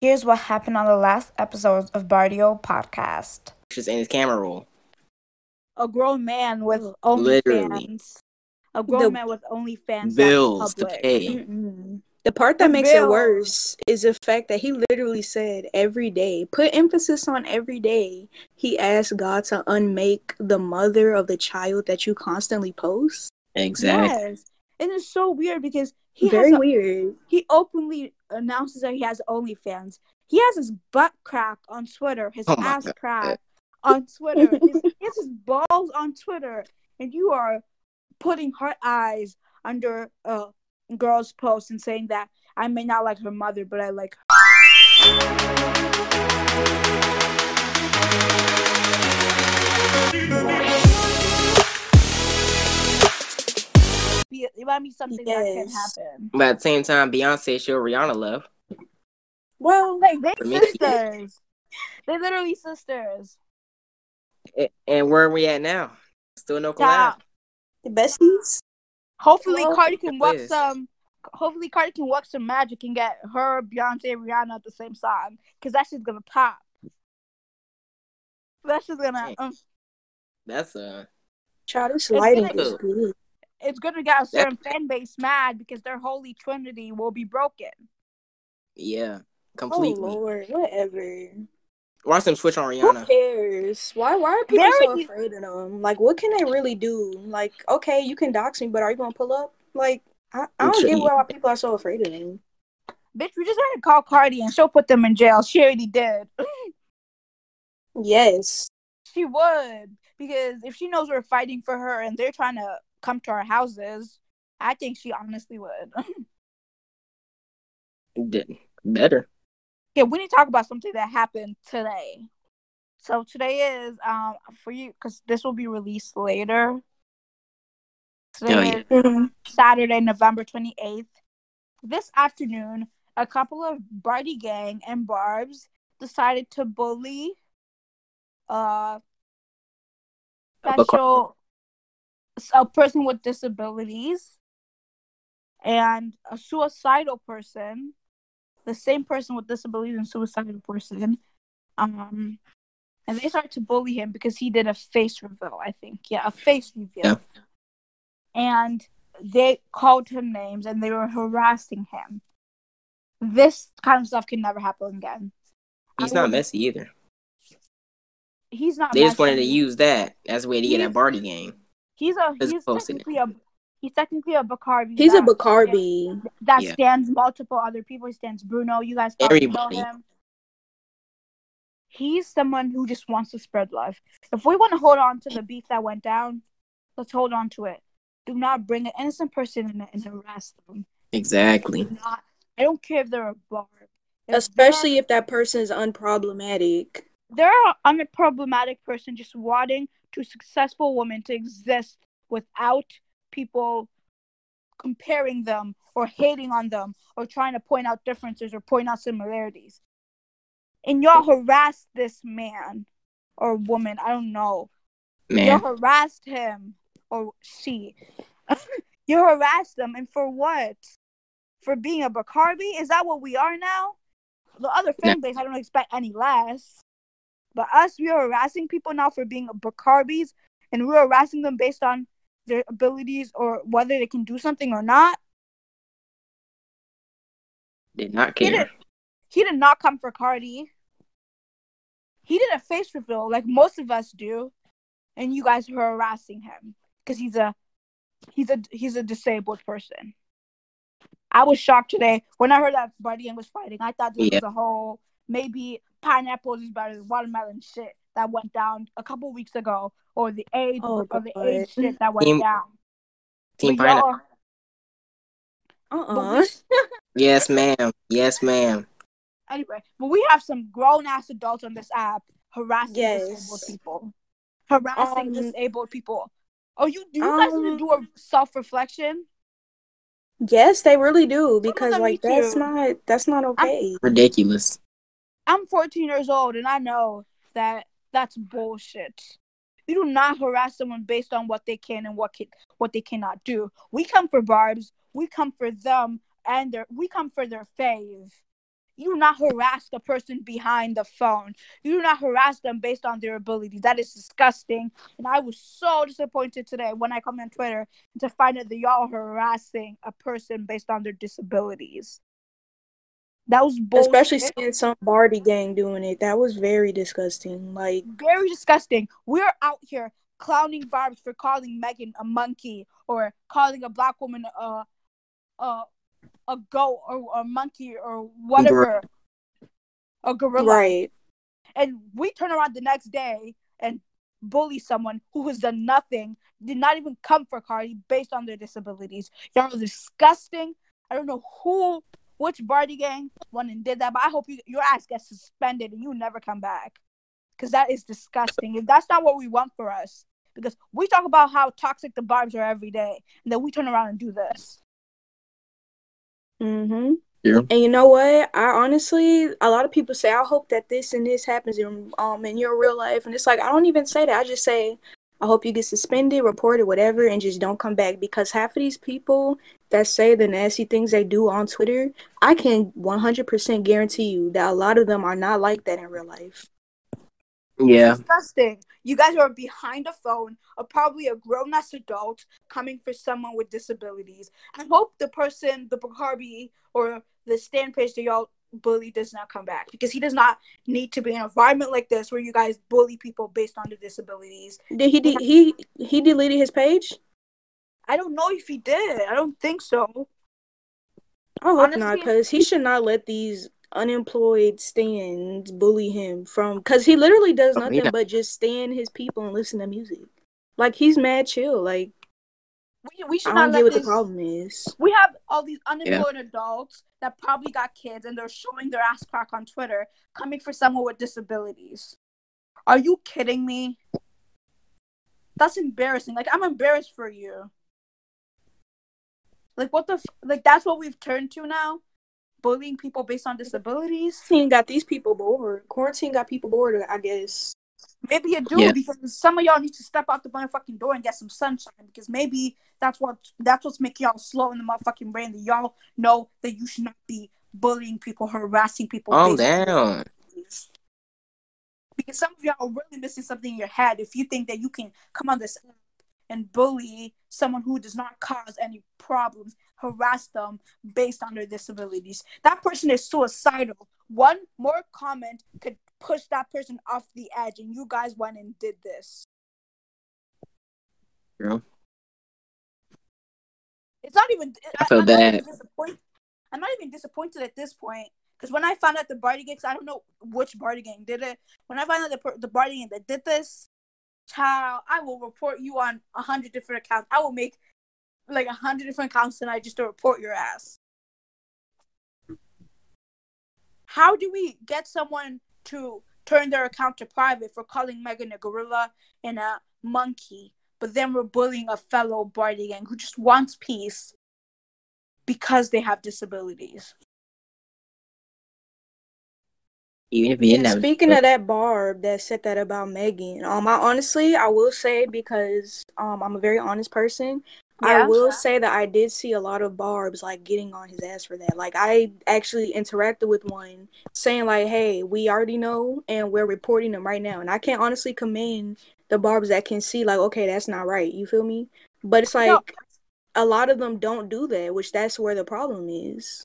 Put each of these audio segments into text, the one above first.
Here's what happened on the last episode of Bardio Podcast. Just in his camera roll. A grown man with Literally. OnlyFans. A grown The man with OnlyFans. Bills to pay. Mm-mm. The part that The makes it worse is the fact that he literally said every day, put emphasis on every day. He asked God to unmake the mother of the child that you constantly post. Exactly. Yes. And it's so weird because he Very has a, weird. he openly announces that he has OnlyFans. He has his butt crack on Twitter, his Oh ass God. crack on Twitter, his, he has his balls on Twitter, and you are putting heart eyes under a girl's post and saying that I may not like her mother, but I like her. Be- It might be something that can happen. But at the same time, Beyonce showed Rihanna love. Well, Like they For sisters. they literally sisters. And where are we at now? Still no collab. Stop. the besties. Hopefully Well, Cardi can work some. Hopefully Cardi can work some magic and get her, Beyonce, Rihanna at the same song, because that shit's gonna pop. That's just gonna. Hey. Um, That's uh Child, this It's lighting gonna- is good. It's gonna get a certain fan base mad because their holy trinity will be broken. yeah, Oh completely. Lord, whatever. Watch them switch on Rihanna. Who cares? Why? Why are people Very- so afraid of them? Like, what can they really do? Like, okay, you can dox me, but are you gonna pull up? Like, I, I don't get why people are so afraid of them. Bitch, we just gotta call Cardi and she'll put them in jail. She already did. Yes. She would because if she knows we're fighting for her and they're trying to come to our houses, I think she honestly would. Did- Better. Okay, we need to talk about something that happened today. So today is um for you because this will be released later. Today Oh, yeah. is Saturday, November twenty eighth. This afternoon, a couple of Bardi Gang and Barbs decided to bully uh special a person with disabilities and a suicidal person the same person with disabilities and suicidal person um and they started to bully him because he did a face reveal i think yeah a face reveal Yeah. and they called him names and they were harassing him this kind of stuff can never happen again He's I not would- messy either. he's not They just wanted to use that as a way to get at Bardi Gang. He's a he's opposed technically a he's technically a Bacardi He's a that- Bacardi. that Yeah. stands multiple other people. He stands Bruno. You guys probably know him. He's someone who just wants to spread love. If we want to hold on to the beef that went down, let's hold on to it. Do not bring an innocent person in and harass them. Exactly. Do not. I don't care if they're a barb. If Especially if that person is unproblematic. they're, they're unproblematic person just wanting to successful women to exist without people comparing them or hating on them or trying to point out differences or point out similarities. And y'all harassed this man or woman, I don't know. Man. You harassed him or she. you harassed them, and for what? For being a Bacardi? Is that what we are now? The other fan base, I don't expect any less. But us, we are harassing people now for being Bacarbis, and we're harassing them based on their abilities or whether they can do something or not. Did not He care. did, he did not come for Cardi. He did a face reveal like most of us do, and you guys were harassing him because he's a he's a he's a disabled person. I was shocked today when I heard that Buddy and was fighting. I thought this Yeah. was a whole maybe pineapples is better than watermelon shit that went down a couple weeks ago, or the age Oh, or the age shit that went Team- down. Team But Pineapple. Uh-uh. Yes, ma'am. Yes, ma'am. Anyway, but we have some grown ass adults on this app harassing disabled people, harassing Um, disabled people. Oh, you do you guys need to um, do a self reflection? Yes, they really do because like that's too. not that's not okay. Ridiculous. I'm 14 years old and I know that that's bullshit. You do not harass someone based on what they can and what can, what they cannot do. We come for barbs. We come for them and their we come for their fave. you do not harass the person behind the phone. You do not harass them based on their abilities. That is disgusting. And I was so disappointed today when I come on Twitter to find out that y'all harassing a person based on their disabilities. That was bullshit. Especially seeing some Bardi gang doing it. That was very disgusting. Like very disgusting. We're out here clowning Barbs for calling Megan a monkey or calling a black woman a a a goat or a monkey or whatever. A gorilla. right. And we turn around the next day and bully someone who has done nothing, did not even come for Cardi based on their disabilities. Y'all are disgusting. I don't know who which Bardi gang went and did that, but I hope you, your ass gets suspended and you never come back. Because that is disgusting. If that's not what we want for us, because we talk about how toxic the barbs are every day, and then we turn around and do this. Mm-hmm. Yeah. And you know what? I honestly, a lot of people say, I hope that this and this happens in um in your real life, and it's like I don't even say that. I just say, I hope you get suspended, reported, whatever, and just don't come back. Because half of these people that say the nasty things they do on Twitter, I can 100% guarantee you that a lot of them are not like that in real life. Yeah. Disgusting. You guys are behind a phone, or probably a grown ass adult coming for someone with disabilities. I hope the person, the Bacardi or the stand page that y'all bully does not come back because he does not need to be in an environment like this where you guys bully people based on their disabilities. Did he? De- he he deleted his page? I don't know if he did. I don't think so. I hope Honestly- not, because he should not let these unemployed stands bully him from. Because he literally does nothing but just stand his people and listen to music. Like he's mad chill. Like We, we should I not don't let get what this. the problem is. We have all these unemployed adults that probably got kids and they're showing their ass crack on Twitter coming for someone with disabilities. Are you kidding me? That's embarrassing. Like I'm embarrassed for you. Like what the f- like that's what we've turned to now? Bullying people based on disabilities? Quarantine got these people bored. Quarantine got people bored. I guess. Maybe you do Yeah. because some of y'all need to step out the motherfucking door and get some sunshine because maybe that's what that's what's making y'all slow in the motherfucking brain that y'all know that you should not be bullying people, harassing people. Calm down. Because some of y'all are really missing something in your head if you think that you can come on this and bully someone who does not cause any problems, harass them based on their disabilities. That person is suicidal. One more comment could push that person off the edge, and you guys went and did this. True. It's not even. I feel I'm not even bad. disappointed. I'm not even disappointed at this point because when I found out the Bardi gang, 'cause I don't know which Bardi gang did it. When I found out the the Bardi gang that did this, child, I will report you on a hundred different accounts. I will make like a hundred different accounts tonight just to report your ass. How do we get someone to turn their account to private for calling Megan a gorilla and a monkey, but then we're bullying a fellow Bardi gang who just wants peace because they have disabilities? Even if you didn't have Speaking of that Barb that said that about Megan, um, I honestly I will say because um I'm a very honest person. I Yeah. will say that I did see a lot of Barbs like getting on his ass for that. Like I actually interacted with one saying like, "Hey, we already know and we're reporting them right now." And I can't honestly commend the Barbs that can see like, "Okay, that's not right." You feel me? But it's No. like a lot of them don't do that, which that's where the problem is.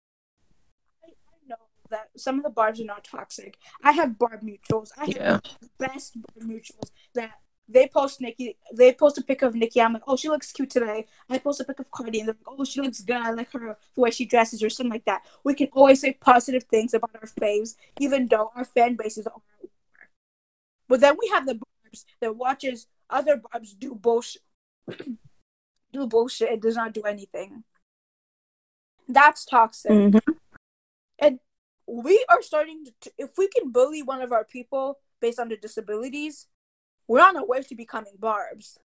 I I know that some of the barbs are not toxic. I have barb mutuals. I have the best barb mutuals that they post Nikki. They post a pic of Nikki. I'm like, oh, she looks cute today. I post a pic of Cardi, and they're like, oh, she looks good. I like her the way she dresses or something like that. We can always say positive things about our faves, even though our fan bases are. But then we have the barbs that watches other barbs do bullshit. do bullshit and does not do anything. That's toxic. Mhm. And we are starting to, if we can bully one of our people based on their disabilities, we're on our way to becoming barbs.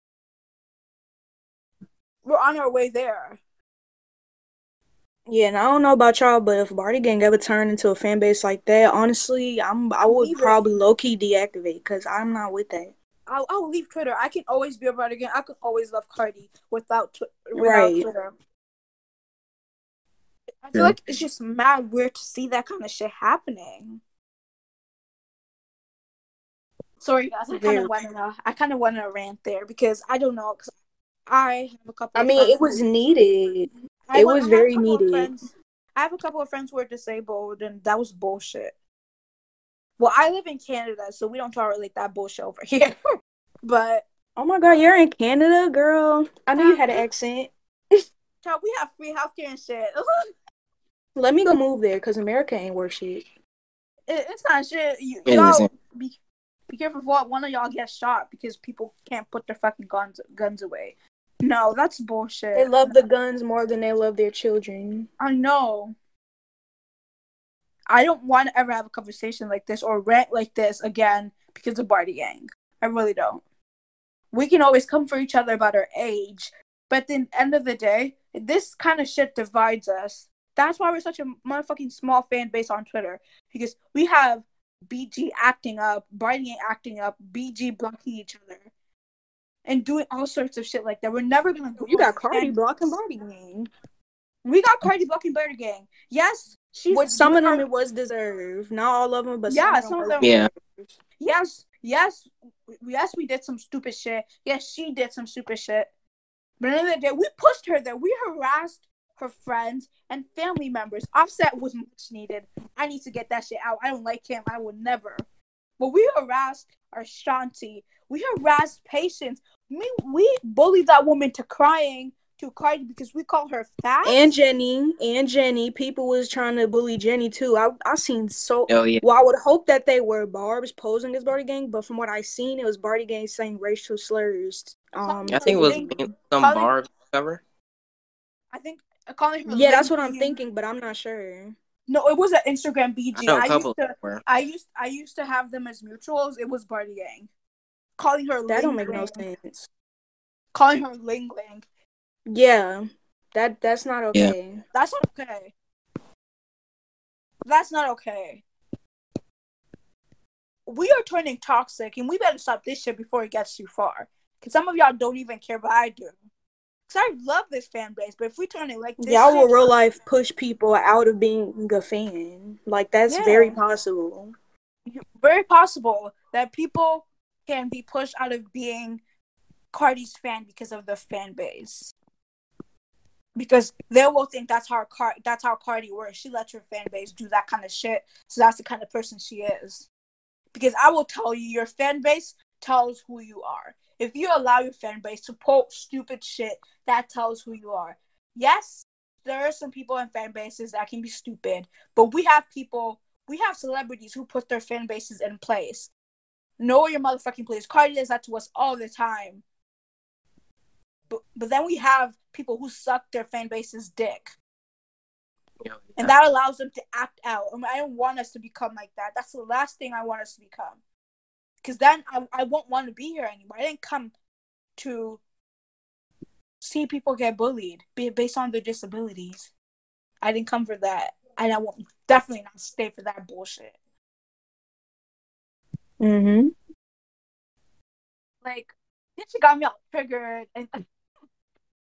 We're on our way there. Yeah, and I don't know about y'all, but if Bardi Gang ever turned into a fan base like that, honestly, I'm I would Leave it. probably low key deactivate because I'm not with that. I'll, I'll leave Twitter. I can always be a brother Gang. I can always love Cardi without tw- without Right. Twitter. I feel Yeah. like it's just mad weird to see that kind of shit happening. Sorry guys, I kind of went on a, I kind of went on a rant there because I don't know because I have a couple. I of mean, it was needed. I it went- was I have a very couple of needed. friends- I have a couple of friends who are disabled, and that was bullshit. Well, I live in Canada, so we don't tolerate that bullshit over here. but Oh my god, you're in Canada, girl. I knew you had an accent. child, we have free healthcare and shit. Let me go move there because America ain't worth shit. It, it's not shit. You, It y'all isn't. be be careful what one of y'all gets shot because people can't put their fucking guns guns away. No, that's bullshit. They love the guns more than they love their children. I know. I don't want to ever have a conversation like this or rant like this again because of Bardi Gang. I really don't. We can always come for each other about our age, but at the end of the day, this kind of shit divides us. That's why we're such a motherfucking small fan base on Twitter because we have BG acting up, Bardi Gang acting up, BG blocking each other, and doing all sorts of shit like that. We're never gonna go. You got as a Cardi fan blocking base. Bardi Gang. We got Cardi blocking Bardi Gang. Yes, she's With some of them, it was deserved. Not all of them, but Yeah, some some of of them. them- were Yeah. yes, yes, yes, we did some stupid shit. Yes, she did some stupid shit. But at the end of the day, we pushed her there. We harassed her friends and family members. Offset was much needed. I need to get that shit out. I don't like him. I would never. But we harassed our Shanti. We harassed patients. We, we bullied that woman to crying to Cardi because we call her fat. And Jenny, and Jenny, people was trying to bully Jenny too. I I seen so. Oh yeah. Well, I would hope that they were Barb's posing as Bardi Gang, but from what I seen, it was Bardi Gang saying racial slurs. Um, I think it was some Colin- Barb cover. I think calling her. yeah, that's what I'm thinking, but I'm not sure. No, it was an Instagram BG. I know a I used to were. I used I used to have them as mutuals. It was Bardi Gang. Calling her That don't Ling make no Ling. sense. Calling her Ling Ling. Yeah, that that's not okay. That's not okay. That's not okay. We are turning toxic and we better stop this shit before it gets too far. Cause some of y'all don't even care, but I do. Cause I love this fan base, but if we turn it like this, Y'all will real life push people out of being a fan. Like that's Yeah. very possible. very possible that people can be pushed out of being Cardi's fan because of the fan base. Because they will think that's how Car- that's how Cardi works. She lets her fan base do that kind of shit. So that's the kind of person she is. Because I will tell you, your fan base tells who you are. If you allow your fan base to post stupid shit, that tells who you are. Yes, there are some people in fan bases that can be stupid, but we have people we have celebrities who put their fan bases in place. Know your motherfucking place. Cardi does that to us all the time. But, but then we have people who suck their fan base's dick. Yeah. And that allows them to act out. I, mean, I don't want us to become like that. That's the last thing I want us to become. Because then I, I won't want to be here anymore. I didn't come to see people get bullied based on their disabilities. I didn't come for that. And I won't definitely not stay for that bullshit. Mm-hmm. Like, this shit got me all triggered. And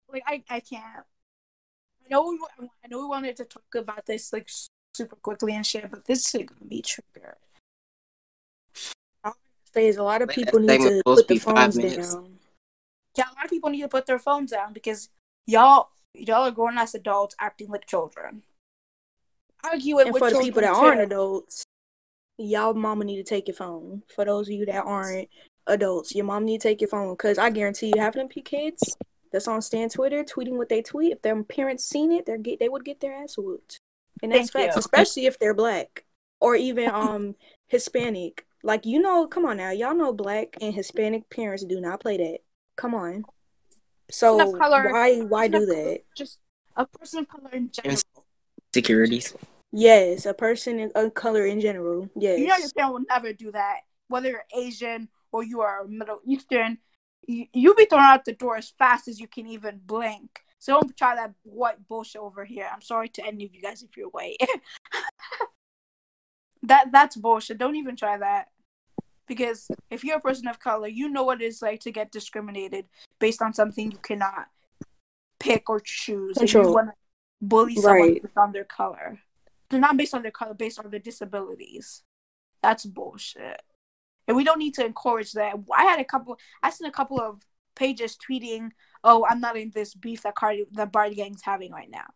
like, I, I can't. I know we I know we wanted to talk about this like super quickly and shit, but this shit got me triggered. There's a lot of That people need to put to the phones down. Yeah, a lot of people need to put their phones down because y'all y'all are grown ass adults acting like children. Argue it And with for the people that too. aren't adults, y'all mama need to take your phone. For those of you that aren't adults, your mom need to take your phone. Cause I guarantee you, having them p kids that's on Stan Twitter tweeting what they tweet, if their parents seen it, they get they would get their ass whooped. And that's Thank facts, you. especially if they're black or even um Hispanic. Like you know, come on now, y'all know black and Hispanic parents do not play that. Come on. So color- why why do that? Just a person of color in general. Insecurities. Yes, a person of color in general. Yes. You know your parent will never do that. Whether you're Asian or you are Middle Eastern, you, you'll be thrown out the door as fast as you can even blink. So don't try that white bullshit over here. I'm sorry to any of you guys if you're white. that that's bullshit. Don't even try that. Because if you're a person of color, you know what it's like to get discriminated based on something you cannot pick or choose. And you wanna bully someone Right. based on their color. They're not based on their color, based on their disabilities. That's bullshit. And we don't need to encourage that. I had a couple I seen a couple of pages tweeting, Oh, I'm not in this beef that Cardi that Bardi Gang's having right now.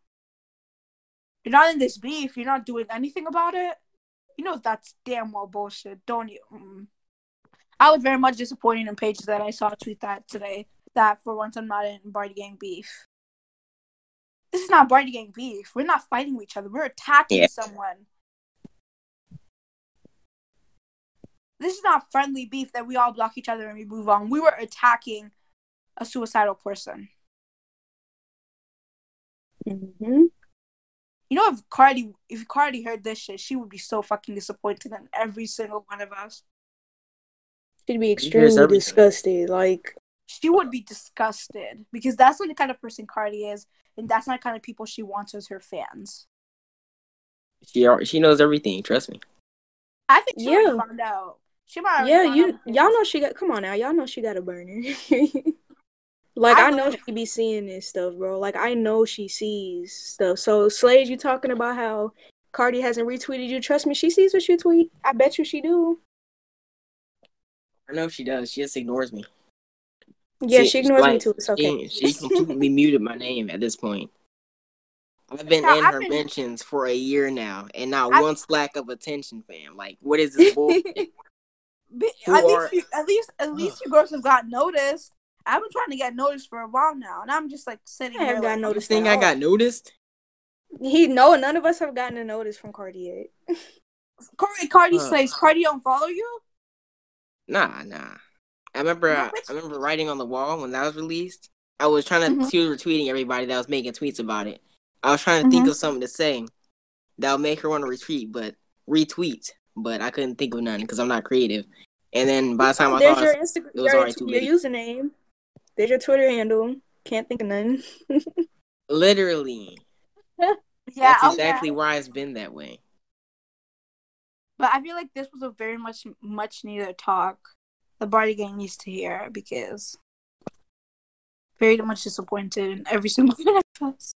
You're not in this beef, you're not doing anything about it. You know that's damn well bullshit. Don't you mm. I was very much disappointed in pages that I saw tweet that today. That for once I'm not in Bardi Gang beef. This is not Bardi Gang beef. We're not fighting with each other. We're attacking Yeah. someone. This is not friendly beef that we all block each other and we move on. We were attacking a suicidal person. hmm You know, if Cardi, if Cardi heard this shit, she would be so fucking disappointed in every single one of us. She'd be extremely disgusted. Like, She would be disgusted because that's not the kind of person Cardi is, and that's not the kind of people she wants as her fans. She she knows everything. Trust me. I think she Yeah. already found out. She might yeah, you out y'all know she got. Come on now, y'all know she got a burner. like I I, know believe- she be seeing this stuff, bro. Like I know she sees stuff. So Slade, you talking about how Cardi hasn't retweeted you? Trust me, she sees what you tweet. I bet you she do. I know she does. She just ignores me. Yeah, She- she ignores me too. It's okay. She, she completely muted my name at this point. I've been Yeah, in I've her been- mentions for a year now, and not I- one slack of attention, fam. Like, what is this bullshit? At least, you, at least, at least you girls have got noticed. I've been trying to get noticed for a while now, and I'm just like sitting I here. got like, noticed think I got noticed? He no, none of us have gotten a notice from Cardi yet. Cardi, Cardi says Cardi don't follow you. Nah, nah. I remember. I remember writing on the wall when that was released. I was trying to. Mhm. She was retweeting everybody that was making tweets about it. I was trying to think Mhm. of something to say that would make her want to retweet, but retweet. But I couldn't think of none because I'm not creative. And then by the time I There's thought, your it was your, already too your late. username. There's your Twitter handle. Can't think of none. literally, Yeah, that's okay. exactly why it's been that way. But I feel like this was a very much much needed talk. The Bardi gang needs to hear because very much disappointed in every single one of us.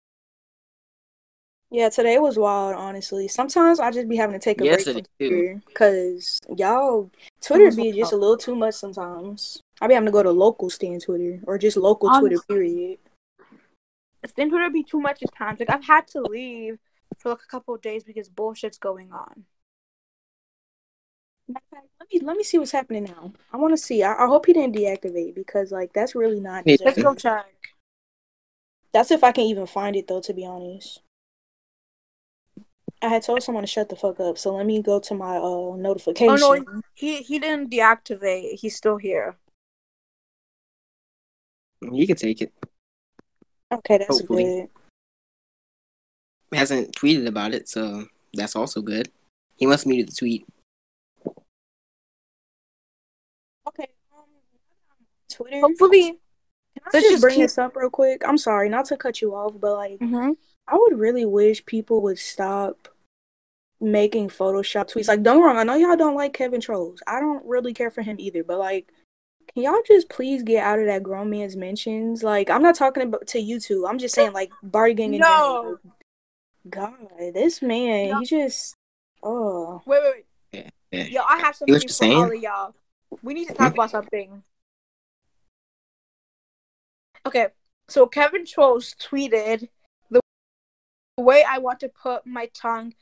Yeah, today was wild, honestly. Sometimes I just be having to take a break from. Twitter because y'all Twitter be just a little too much sometimes. I be having to go to local stand Twitter or just local Twitter period. Stand Twitter be too much at times. Like I've had to leave for like a couple of days because bullshit's going on. Matter of fact, Let me let me see what's happening now. I want to see. I, I hope he didn't deactivate because like that's really not. Yeah. Let's go check. That's if I can even find it though. To be honest, I had told someone to shut the fuck up. So let me go to my uh notification. Oh no, he he didn't deactivate. He's still here. You can take it. Okay, that's Hopefully. good. Hasn't tweeted about it, so that's also good. He must muted the tweet. Okay. Um, Twitter. Hopefully. Can I Let's just just bring keep- this up real quick? I'm sorry, not to cut you off, but like, Mm-hmm. I would really wish people would stop making Photoshop tweets. Like, don't get wrong, I know y'all don't like Kevin Trolls. I don't really care for him either, but like, can y'all just please get out of that grown man's mentions? Like, I'm not talking about to you two. I'm just saying, like, Bardi Gang in No. general. God, this man, No. he just, oh. Wait, wait, Yeah. wait. Yo, I have something you're for all of y'all. We need to talk about something. Okay, so Kevin Trolls tweeted the way I want to put my tongue.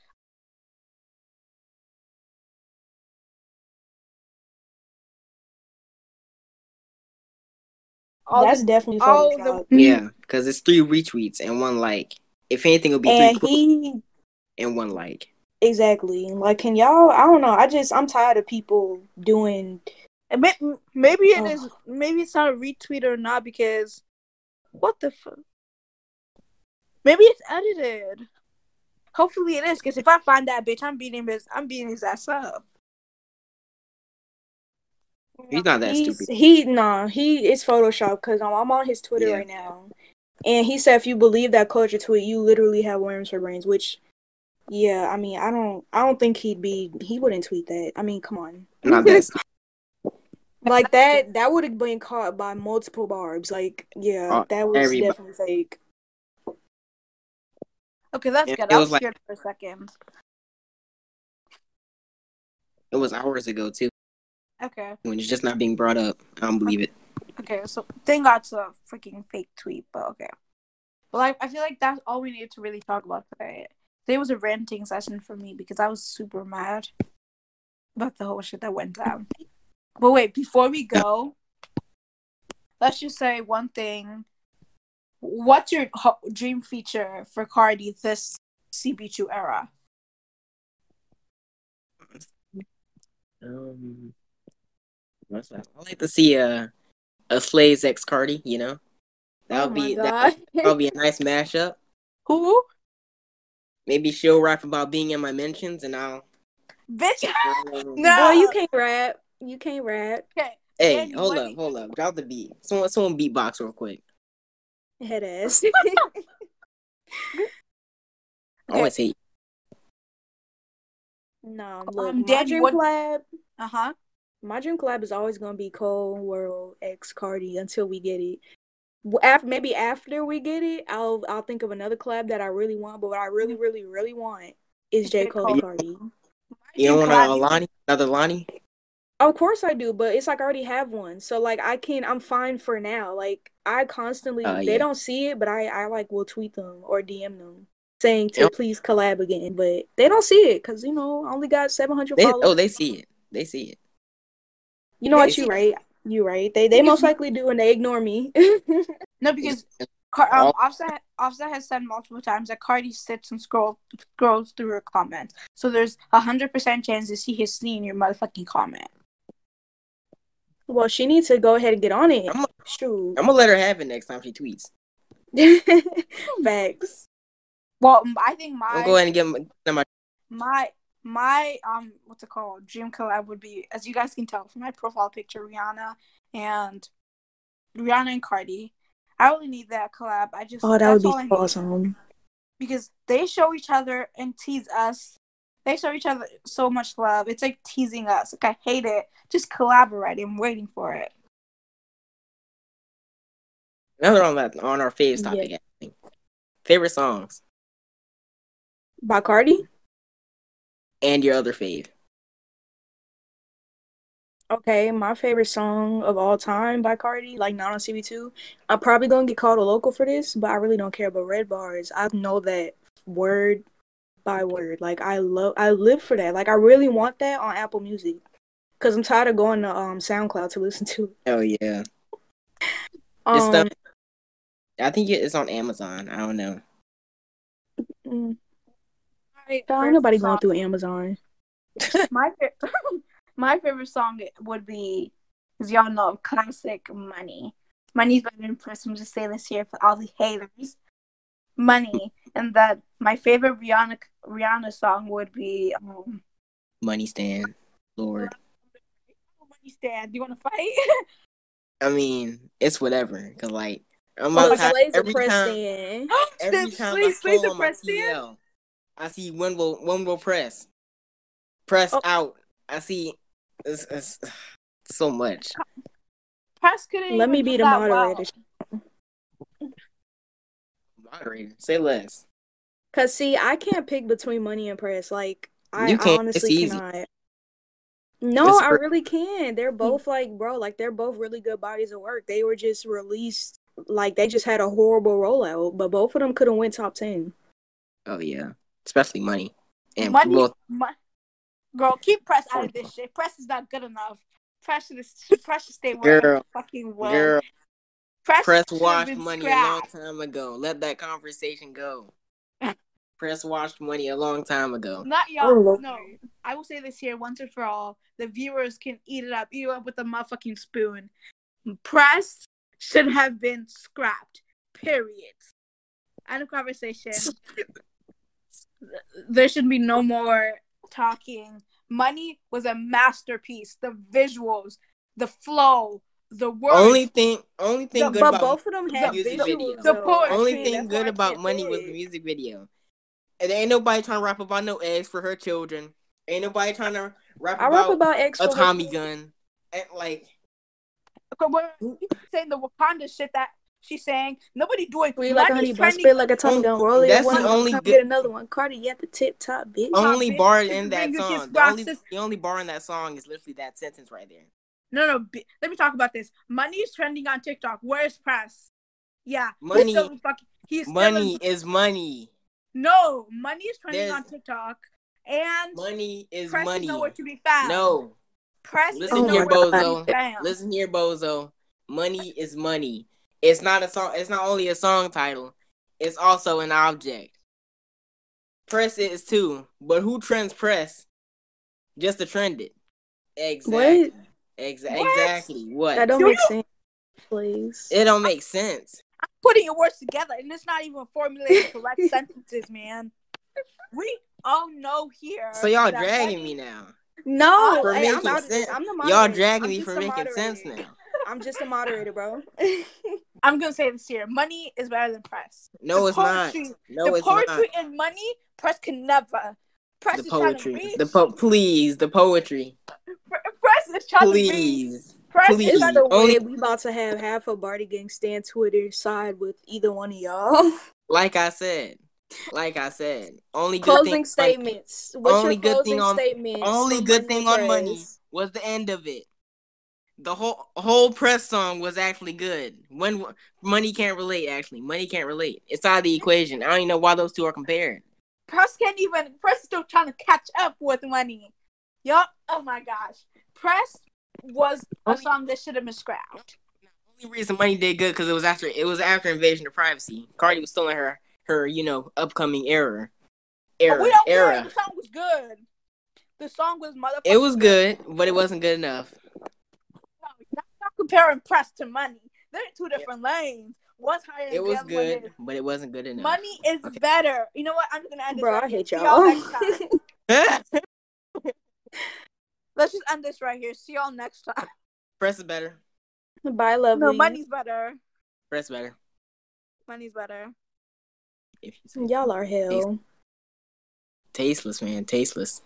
All that's the- definitely all the- Yeah, because it's three retweets and one like. If anything, it'll be three and quotes he and one like. exactly like can y'all i don't know i just i'm tired of people doing And may- Maybe it Oh. is. Maybe it's not a retweet or not because what the fuck? Maybe it's edited. Hopefully it is because if I find that bitch, I'm beating his. I'm beating his ass up. He's not that He's- stupid. He nah, he is Photoshop because I'm, I'm on his Twitter Yeah. right now, and he said if you believe that culture tweet, you literally have worms for brains. Which, yeah, I mean, I don't, I don't think he'd be, he wouldn't tweet that. I mean, come on, Not that stupid. Like that, that would have been caught by multiple barbs. Like, yeah, Oh, that was everybody. definitely fake. Okay, that's It- good. it I was was like- scared for a second. It was hours ago too. Okay. When it's just not being brought up, I don't believe it. Okay, so thank God it's a freaking fake tweet, but okay. But like, I feel like that's all we needed to really talk about today. Today was a ranting session for me because I was super mad about the whole shit that went down. But wait, before we go, let's just say one thing. What's your ho- dream feature for Cardi this CB2 era? Um, what's that? I like to see a a Slays X Cardi. You know, that Oh would my be that would, be a nice mashup. Who? Maybe she'll rap about being in my mentions, and I'll. Bitch. No. No. Boy, you can't rap. You can't rap. Okay. Hey, Andy, hold what up, hold up. Drop the beat. Someone, someone beatbox real quick. Head ass. I always hate. no, look, Um, my Danny, dream what- collab. Uh huh. My dream collab is always gonna be Cole World X Cardi until we get it. After maybe after we get it, I'll I'll think of another collab that I really want. But what I really, really, really want is J J. Cole Cole. and Cardi. You don't want a Lonnie? Another Lonnie? Of course I do, but it's like I already have one. So like I can I'm fine for now. Like I constantly Uh, they yeah. don't see it, but I I like will tweet them or DM them saying to Yep. please collab again, but they don't see it cuz you know, I only got 700 They, followers. oh, they see it. They see it. you know they what you see it. right. You right. They they most likely do and they ignore me. No, because Car- um, All- Offset Offset has said multiple times that Cardi sits and scroll scrolls through her comments. So there's a hundred percent chance that she has seen your motherfucking comment. Well, she needs to go ahead and get on it. I'm, Shoot. I'm gonna let her have it next time she tweets. Facts. Well, I think I'll my go ahead and give them my. my my um what's it called dream collab would be as you guys can tell from my profile picture Rihanna and Rihanna and Cardi. I really need that collab. I just Oh, that would be awesome. because they show each other and tease us. They show each other so much love. It's like teasing us. Like I hate it. Just collaborate. I'm waiting for it. Another on that on our faves topic. actually. Favorite songs By Cardi? and your other fave. Okay, my favorite song of all time by Cardi, like not on CB2. I'm probably gonna get called a local for this, but I really don't care about Red Barz. I know that word by word. Like I love, I live for that. Like I really want that on Apple Music, cause I'm tired of going to um SoundCloud to listen to. Oh yeah, Um, It's the- I think it's on Amazon. I don't know. mm, My ain't favorite nobody going through Amazon. My fa- my favorite song would be, as y'all know, classic "Money." Money's better than Prince. I'm just saying this here for all the haters. Money, and that my favorite Rihanna Rihanna song would be um, Money stand, Lord. "Money Stand." Do you want to fight? I mean, it's whatever. Cause like I'm Oh, about to Slays every press time. in. Every time Slay- I Slay's scroll on my press I see one will one will press, press Oh. out. I see it's, it's so much. Press couldn't Let me be the moderator. well. Moderator. Moderator, say less. Cause see, I can't pick between money and press. Like I, You I can't. It's honestly easy. cannot. No, It's I really can. They're hmm. both like, bro, like they're both really good bodies of work. They were just released, like they just had a horrible rollout, but both of them could have went top ten. Oh yeah, especially money and Money, both. mo- girl, keep press out of this shit. Press is not good enough. Press should press should stay where Girl, fucking well. Girl, press press washed been money a long time ago. Let that conversation go. press washed money a long time ago. Not y'all. Lord. no, I will say this here once and for all: the viewers can eat it up, eat it up with a motherfucking spoon. Press should have been scrapped. Period. End of conversation. there should be no more talking. Money was a masterpiece. The visuals, the flow, the words. Only thing, only thing The- good but about both of them had music visuals. video. The though. point. I only thing good about money was the music video. And ain't nobody trying to rap about no eggs for her children. Ain't nobody trying to rap I about, rap about X a for her Tommy children. gun. And like Okay, we're saying the Wakanda shit that She's saying nobody doing. Sweet like a honey money's bun, trending. spit like a tongue mm, gun, roll it. That's one the only good- get another one. Cardi, you at the tip top, bitch. only bitch. bar This in that song. The only, the only bar in that song is literally that sentence right there. No, no. B- let me talk about this. Money is trending on TikTok. Where's press? Yeah, he's Money- still fucking. He's still Money in- is money. no, money is trending There's- on TikTok, and Money is press money. is nowhere to be found. No, press listen here, my nowhere God. to be bozo. found. Listen here, bozo. Money is money. It's not a song. It's not only a song title. It's also an object. Press is too, but who trends press? Just to trend it. Exactly. What? Exa- What? exactly. What? That don't Do make you- sense. Please. it don't make sense. I'm putting your words together, and it's not even formulating correct sentences, man. We all know here. So y'all dragging me now. No, oh, For hey, I'm making out of this. sense. I'm the Y'all dragging I'm me for making moderator. sense now. I'm just a moderator, bro. I'm gonna say this here: money is better than press. No, The it's not. poetry- No, the it's not. poetry and money, press can never. Press The is trying to poetry. reach. The po- please, the poetry. Pr- press is trying to reach. Please. Press please. is It's the Only- way we about to have half of Bardi Gang stand Twitter side with either one of y'all. Like I said. Like I said. Only good closing thing statements. What's only your good closing thing on- statements? only good Money thing on money was the end of it. The whole whole press song was actually good. When money can't relate, actually, money can't relate. It's out of the equation. I don't even know why those two are compared. Press can't even. Press still trying to catch up with money. Yup. Oh my gosh. Press was a song that should have been scrapped. only reason money did good because it was after it was after invasion of privacy. Cardi was still in her her you know upcoming era. But Era we don't care. era. The song was good. The song was motherfucking. It was good, but it wasn't good enough. No, you're not comparing press to money. They're in two different lanes. One's higher. It than was other good, is. but it wasn't good enough. Money is Okay. better. You know what? I'm just gonna end this. Bro, I here. hate See y'all. next time. Let's just end this right here. See y'all next time. Press is better. Bye, lovely. No, money's better. Press better. Money's better. If you Y'all are hell. tasteless, man, tasteless.